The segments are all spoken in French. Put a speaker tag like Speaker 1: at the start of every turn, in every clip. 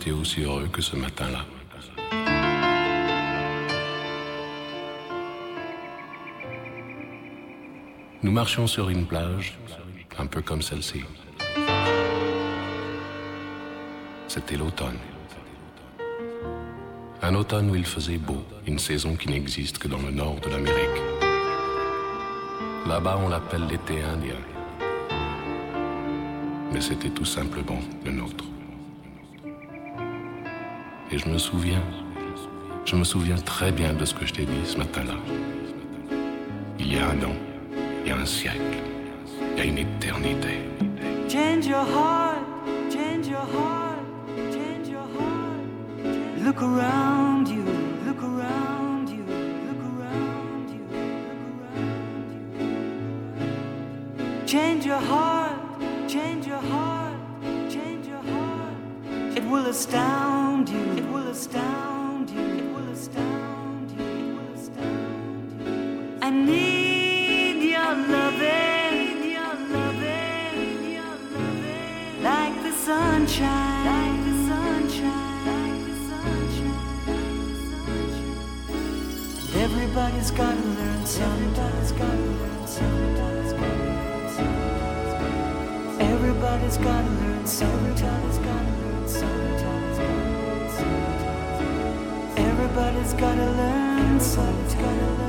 Speaker 1: Été aussi heureux que ce matin-là. Nous marchions sur une plage, un peu comme celle-ci. C'était l'automne. Un automne où il faisait beau, une saison qui n'existe que dans le nord de l'Amérique. Là-bas, on l'appelle l'été indien. Mais c'était tout simplement le nôtre. Et je me souviens, je me souviens très bien de ce que je t'ai dit ce matin-là. Il y a un an il y a un siècle, il y a une éternité.
Speaker 2: Change your heart, change your heart, change your heart. Look around you, look around you, look around you, look around you. Change your heart, change will astound you, it will astound you, it will astound you, it will astound you. I need like the sunshine, like the sunshine, like the sunshine, Everybody's gotta learn learn somebody's gotta learn somebody's Everybody's gotta learn somebody's Everybody's gotta learn somebody's gotta learn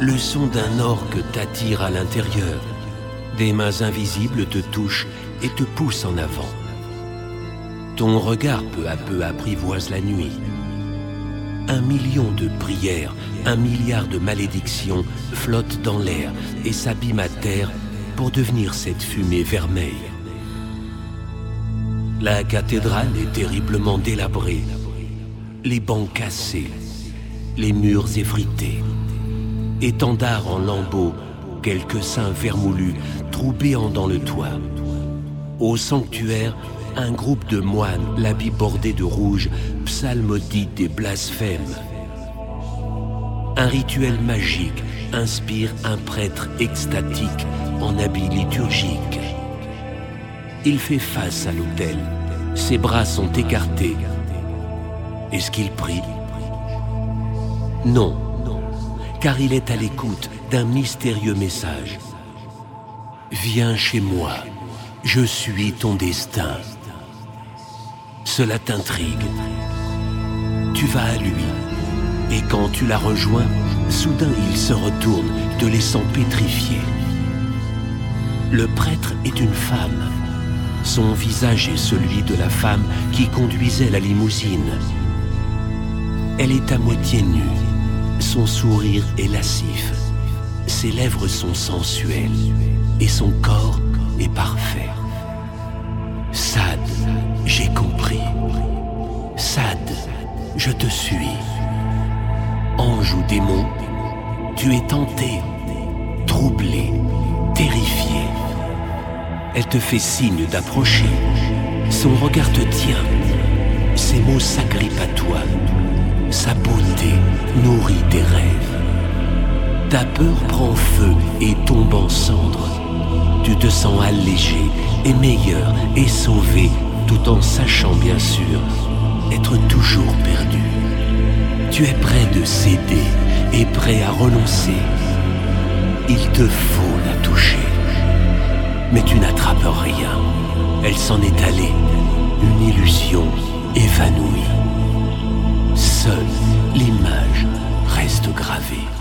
Speaker 3: le son d'un orque t'attire à l'intérieur. Des mains invisibles te touchent et te poussent en avant. Ton regard peu à peu apprivoise la nuit. Un million de prières, un milliard de malédictions flottent dans l'air et s'abîment à terre pour devenir cette fumée vermeille. La cathédrale est terriblement délabrée, les bancs cassés, les murs effrités, étendards en lambeaux, quelques saints vermoulus troubéant dans le toit. Au sanctuaire, un groupe de moines, l'habit bordé de rouge, psalmodie des blasphèmes. Un rituel magique inspire un prêtre extatique en habit liturgique. Il fait face à l'autel. Ses bras sont écartés. Est-ce qu'il prie? Non, car il est à l'écoute d'un mystérieux message. Viens chez moi, je suis ton destin. Cela t'intrigue. Tu vas à lui, et quand tu la rejoins, soudain il se retourne, te laissant pétrifié. Le prêtre est une femme son visage est celui de la femme qui conduisait la limousine. Elle est à moitié nue. Son sourire est lascif. Ses lèvres sont sensuelles et son corps est parfait. Sad, j'ai compris. Sad, je te suis. Ange ou démon, tu es tenté, troublé, terrifié. Elle te fait signe d'approcher. Son regard te tient. Ses mots s'agrippent à toi. Sa beauté nourrit tes rêves. Ta peur prend feu et tombe en cendres. Tu te sens allégé et meilleur et sauvé tout en sachant bien sûr être toujours perdu. Tu es prêt de céder et prêt à renoncer. Il te faut la toucher mais tu n'attrapes rien. Elle s'en est allée, une illusion évanouie. Seule l'image reste gravée.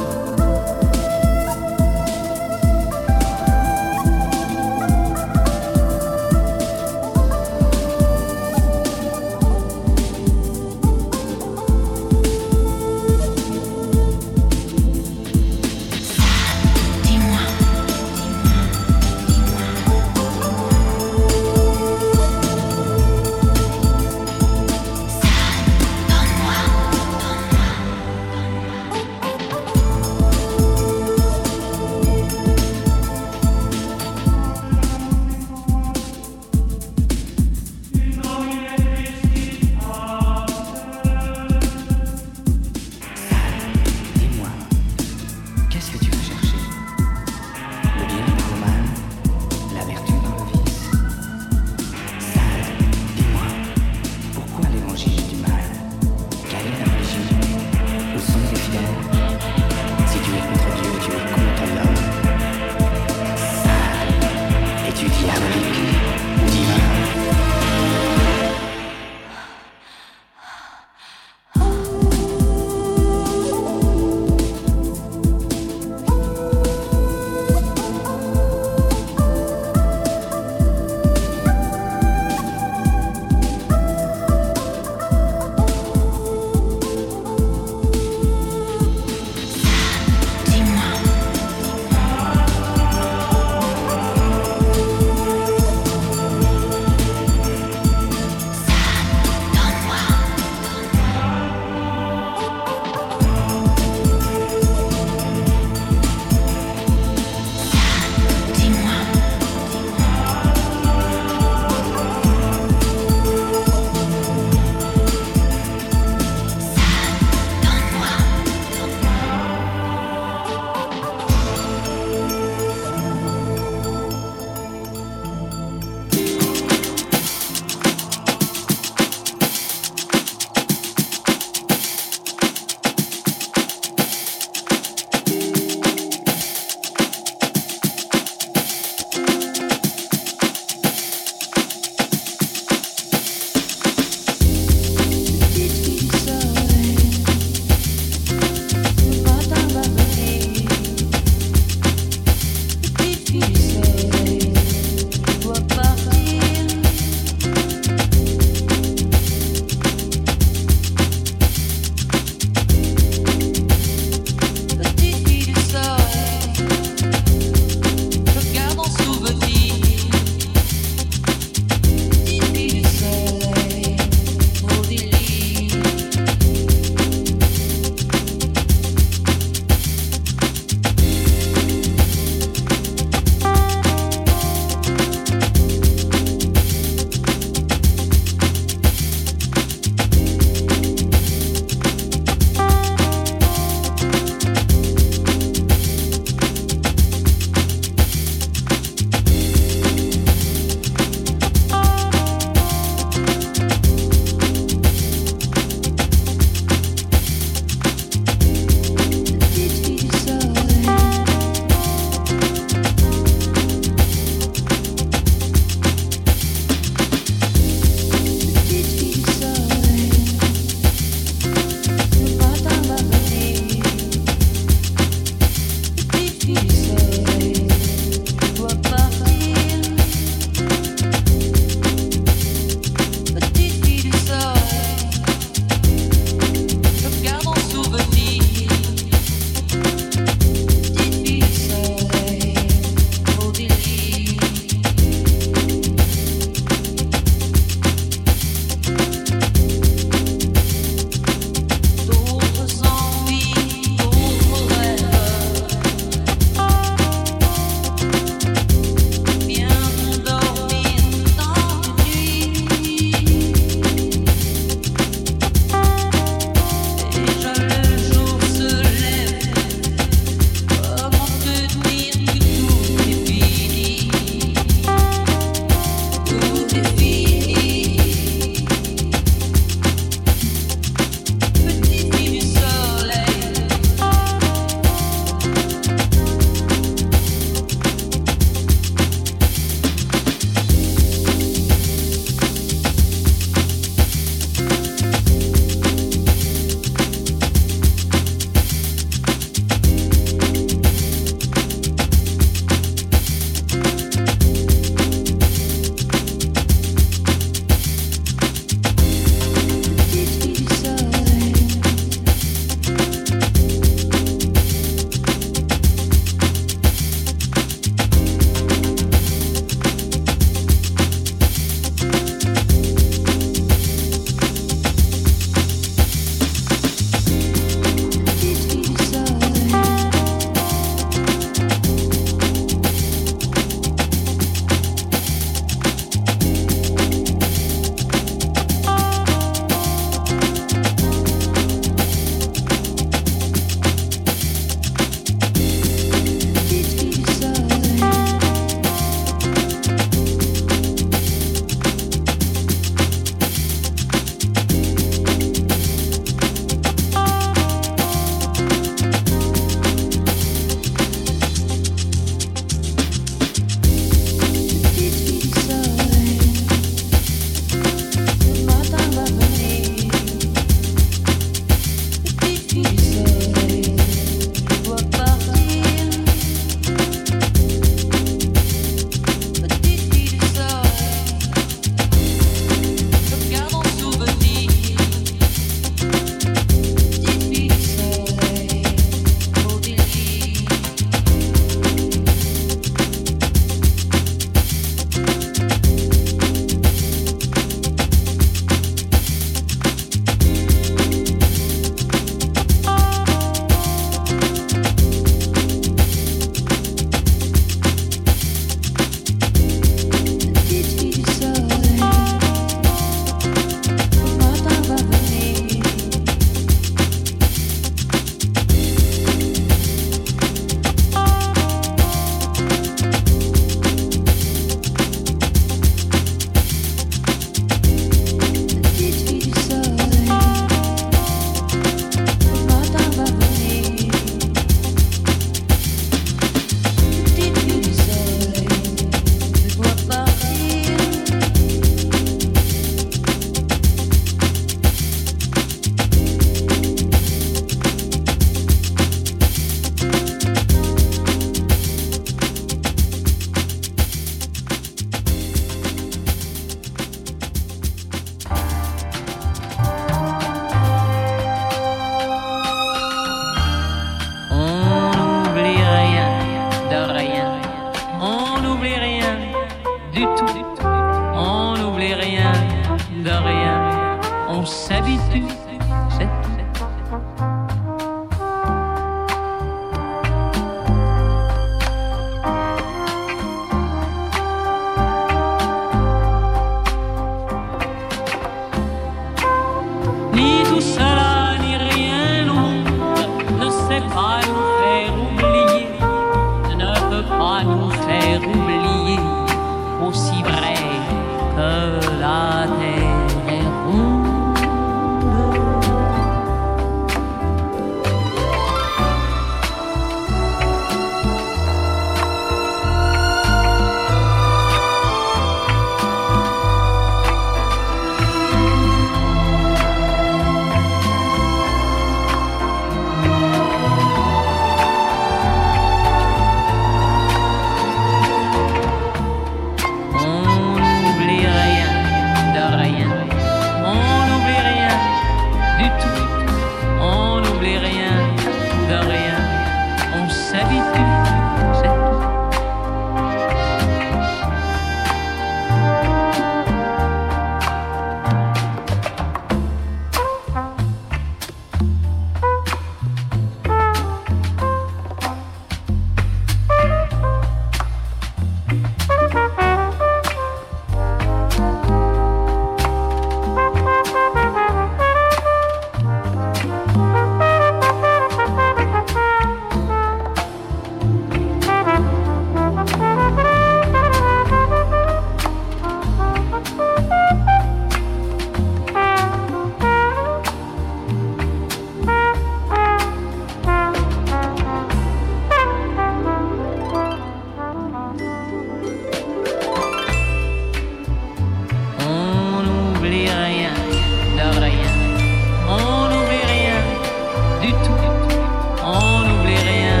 Speaker 4: on n'oublie rien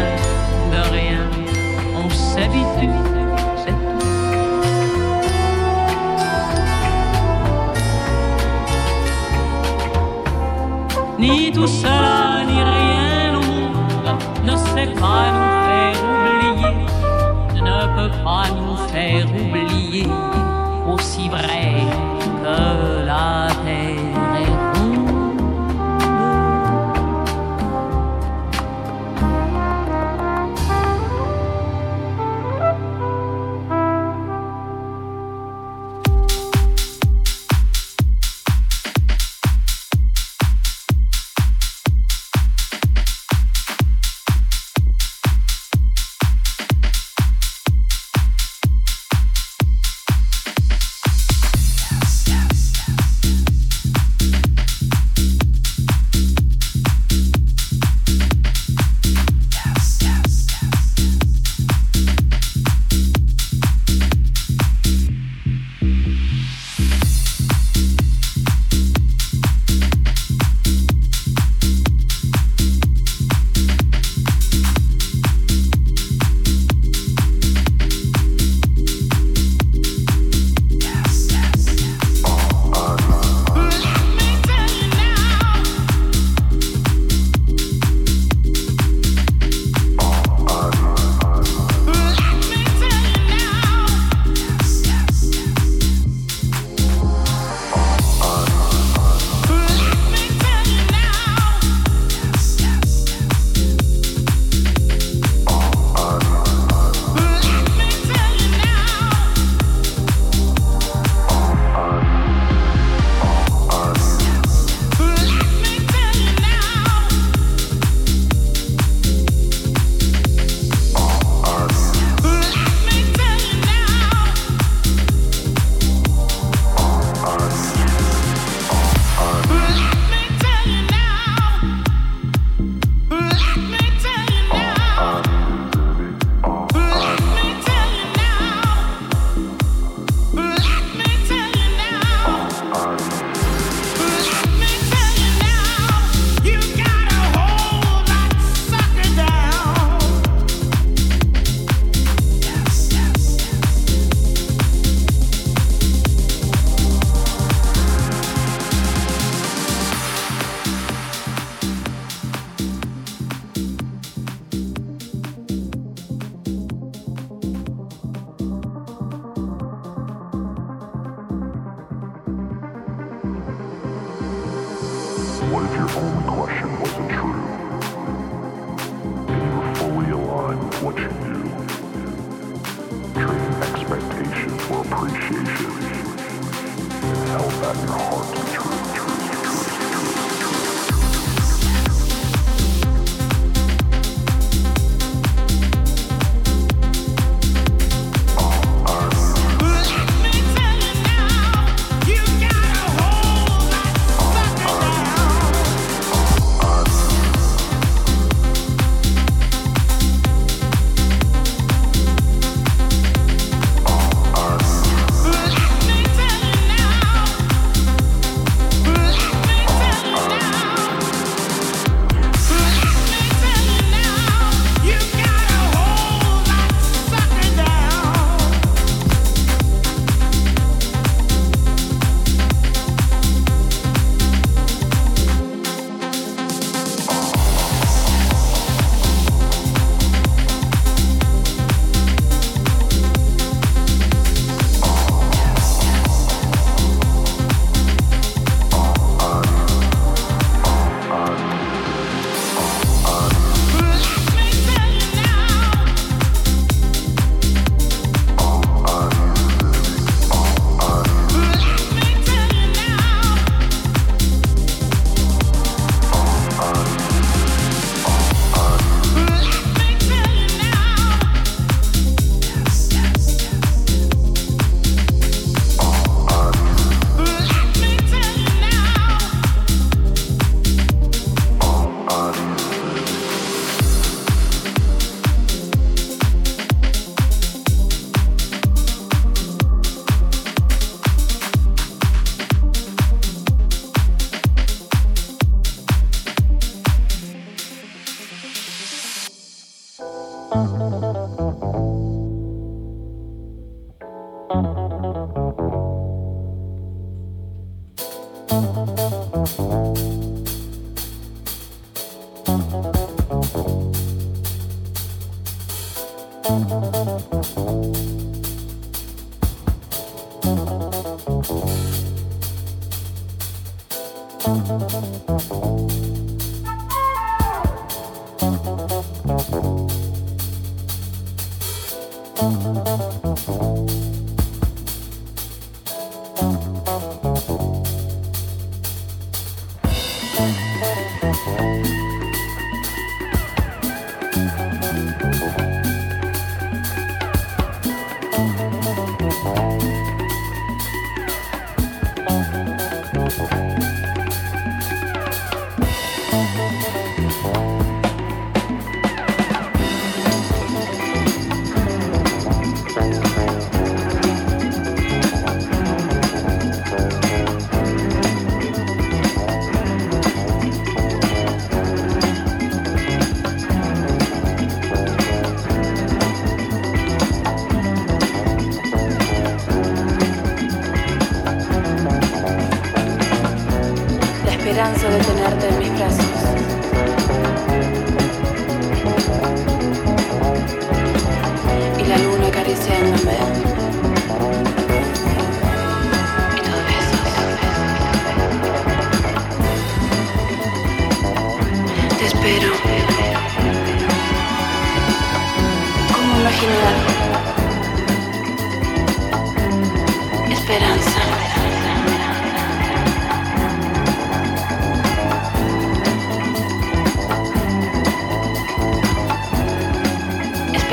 Speaker 4: de rien, on s'habitue. c'est tout.
Speaker 5: Ni tout
Speaker 6: cela, ni rien au monde ne sait pas nous faire oublier, ne peut pas nous faire oublier, aussi vrai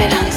Speaker 6: esperanza.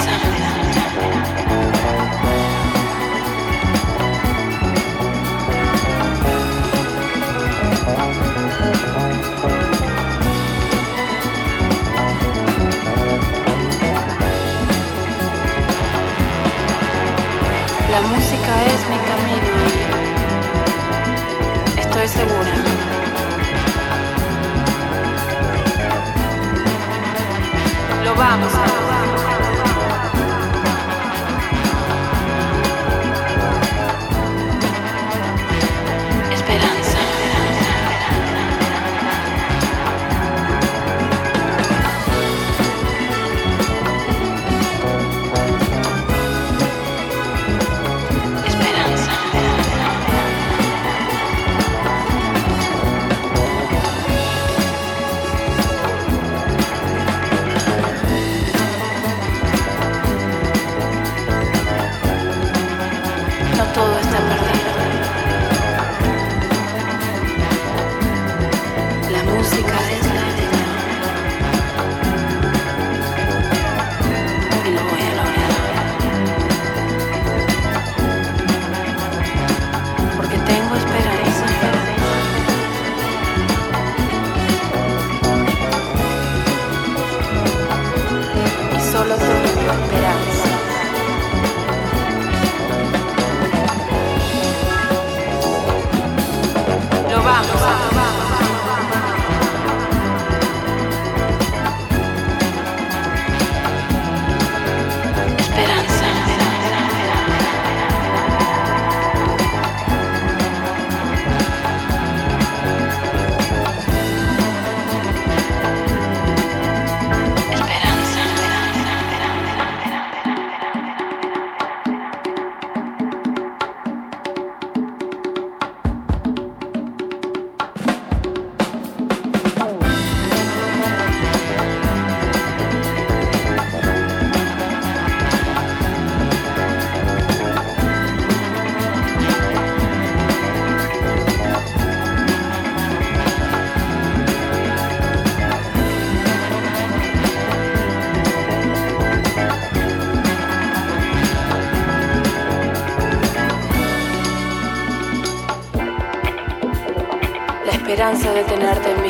Speaker 6: De tenerte
Speaker 7: en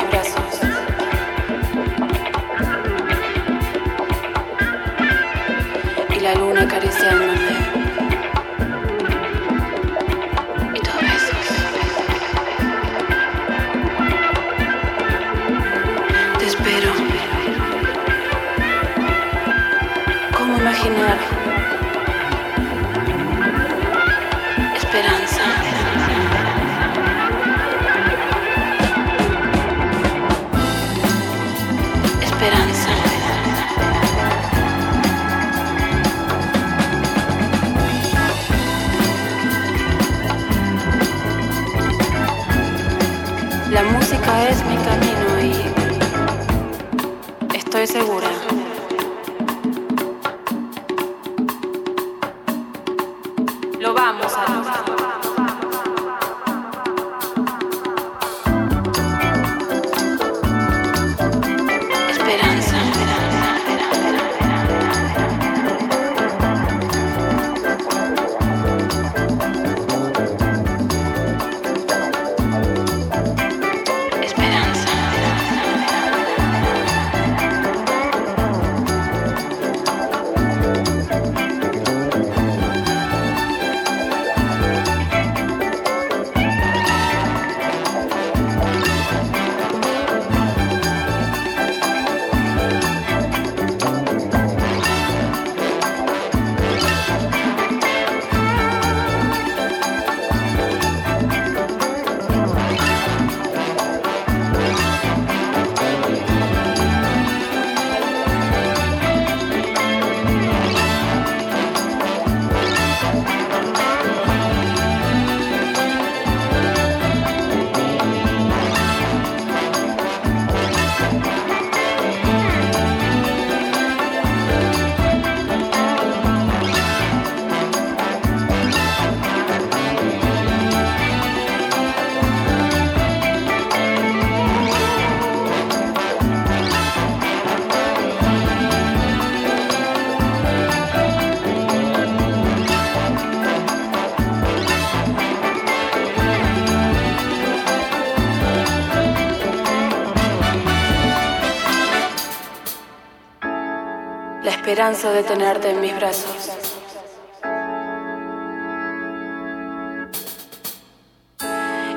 Speaker 7: esperanza de tenerte en mis brazos.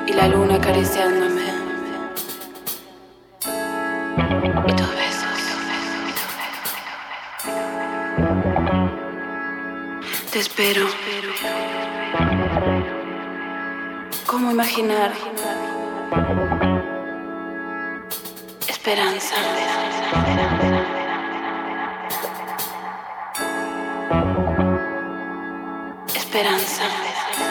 Speaker 7: Y la luna acariciándome. Y tus besos. Te espero. ¿Cómo imaginar? Esperanza. Esperanza.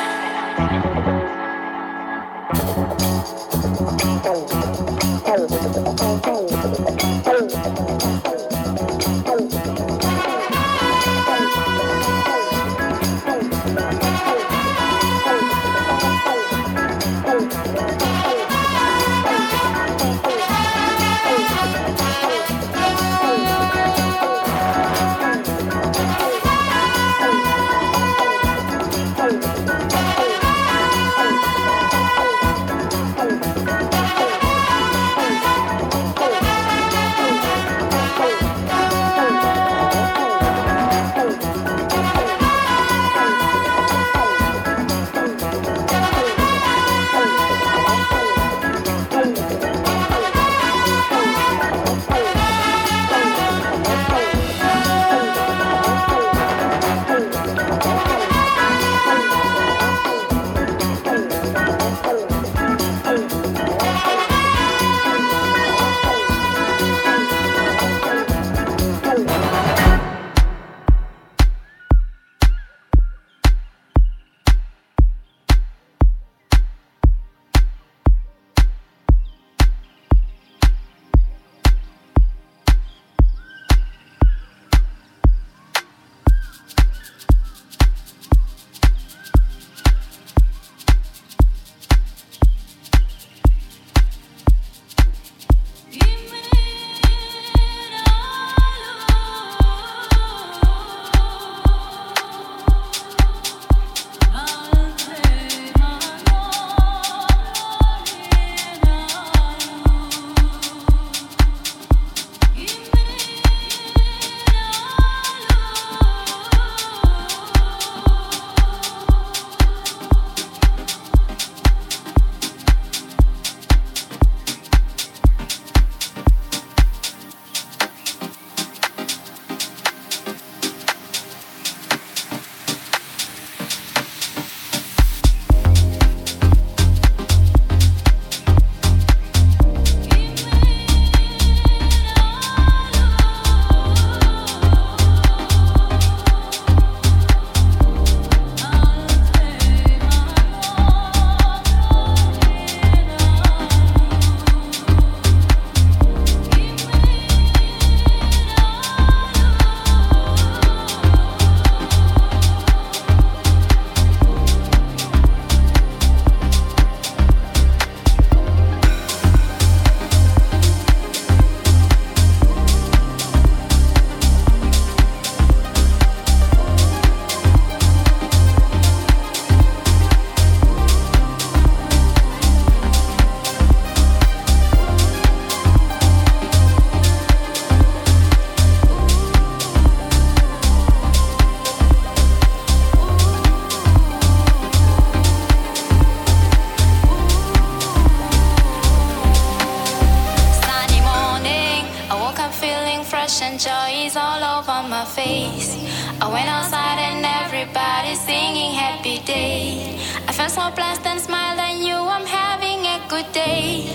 Speaker 2: Smile so blessed and smile at you. I'm having a good day.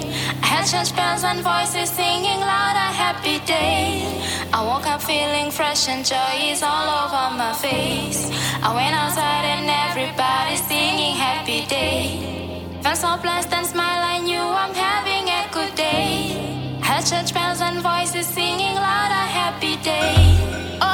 Speaker 2: I had church bells and voices singing loud a happy day. I woke up feeling fresh and joy is all over my face. I went outside and everybody's singing happy day. Felt so blessed and smile I knew I'm having a good day. Had church bells and voices singing loud a happy day.
Speaker 8: Oh,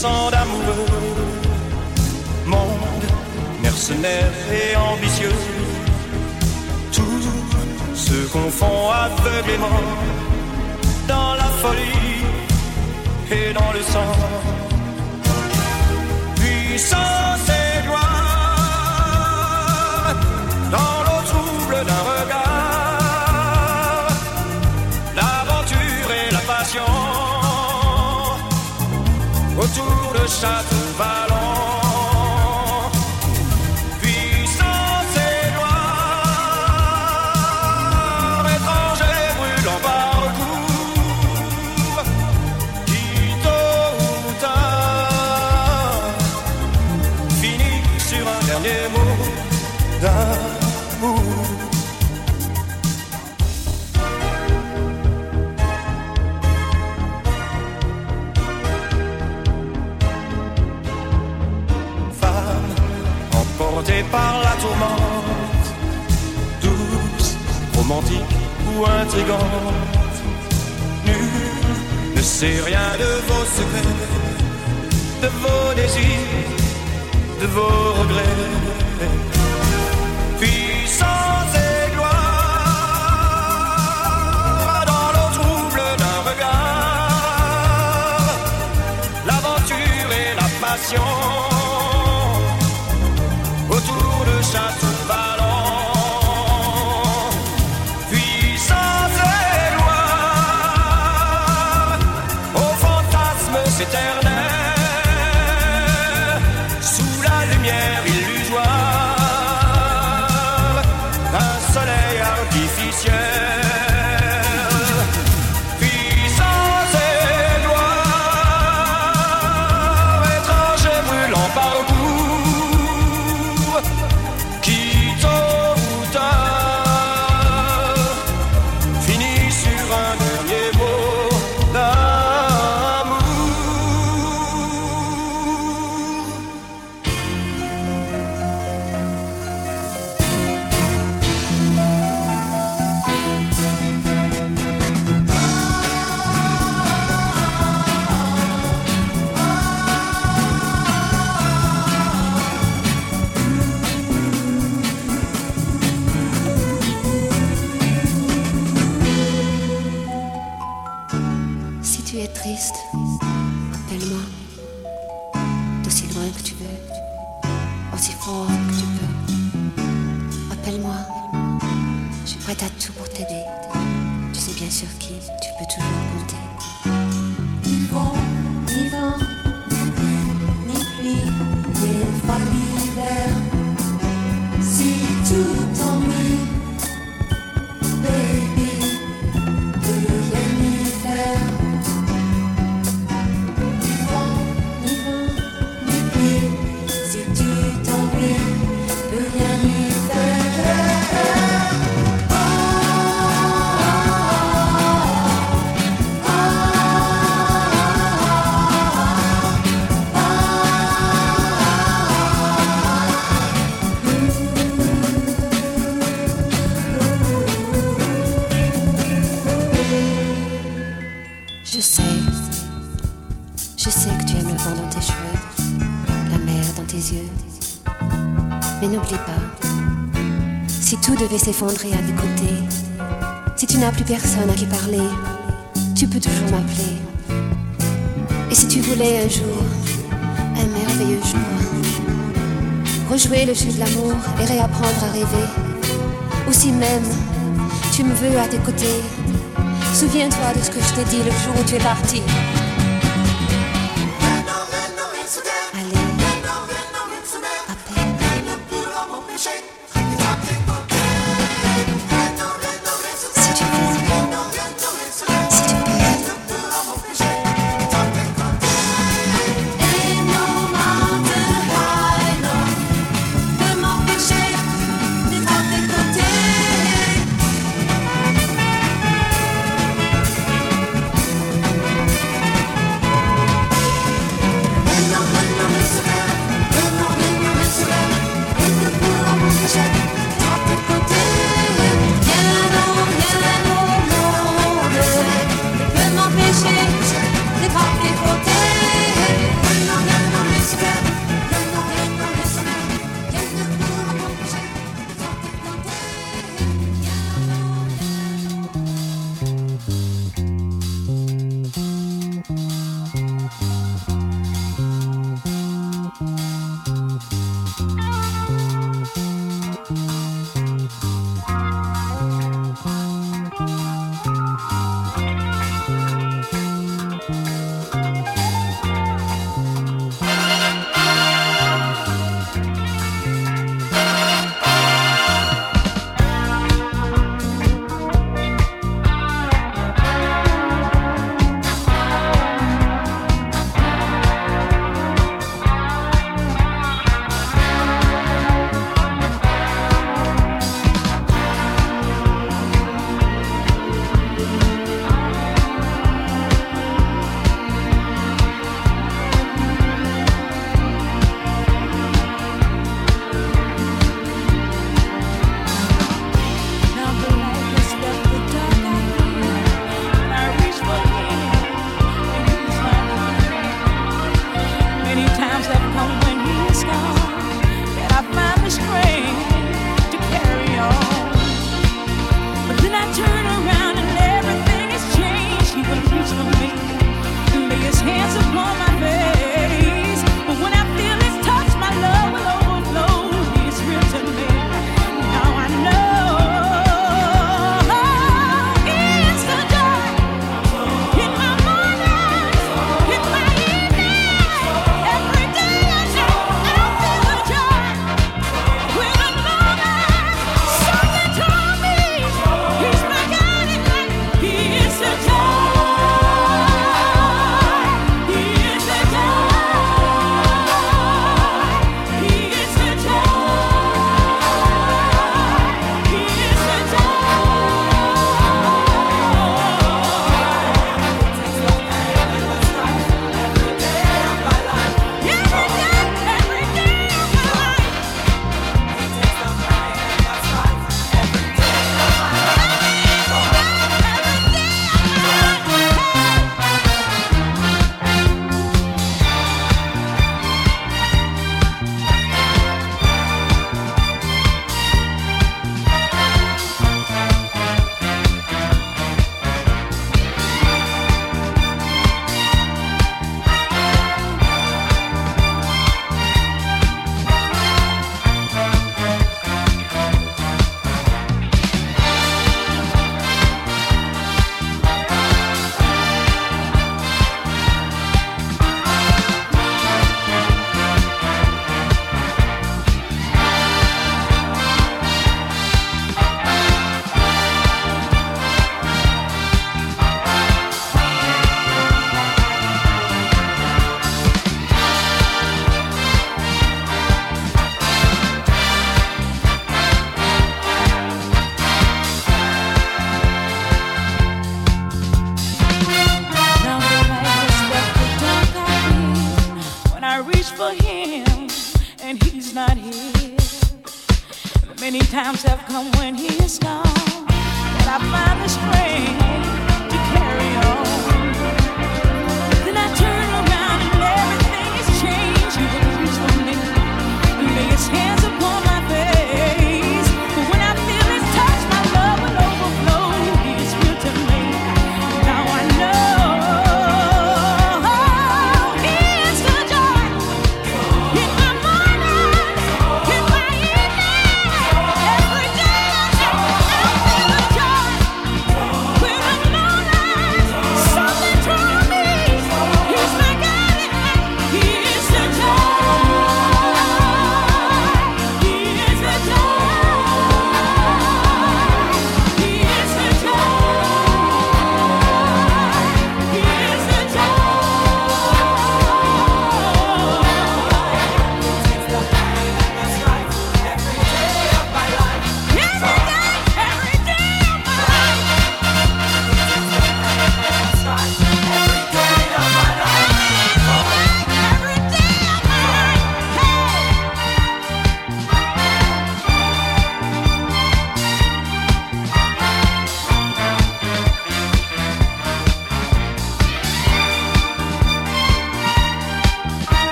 Speaker 8: puissant d'amoureux, monde mercenaire et ambitieux. Tout se confond aveuglément dans la folie et dans le sang. Puissance et gloire dans Stop. Intrigante, ne sait rien de vos secrets, de vos désirs, de vos regrets. Puissance et gloire dans le trouble d'un regard, l'aventure et la passion.
Speaker 9: S'effondrer à tes côtés, si tu n'as plus personne à qui parler, tu peux toujours m'appeler. Et si tu voulais un jour, un merveilleux jour, rejouer le jeu de l'amour et réapprendre à rêver, ou si même tu me veux à tes côtés, souviens-toi de ce que je t'ai dit le jour où tu es parti.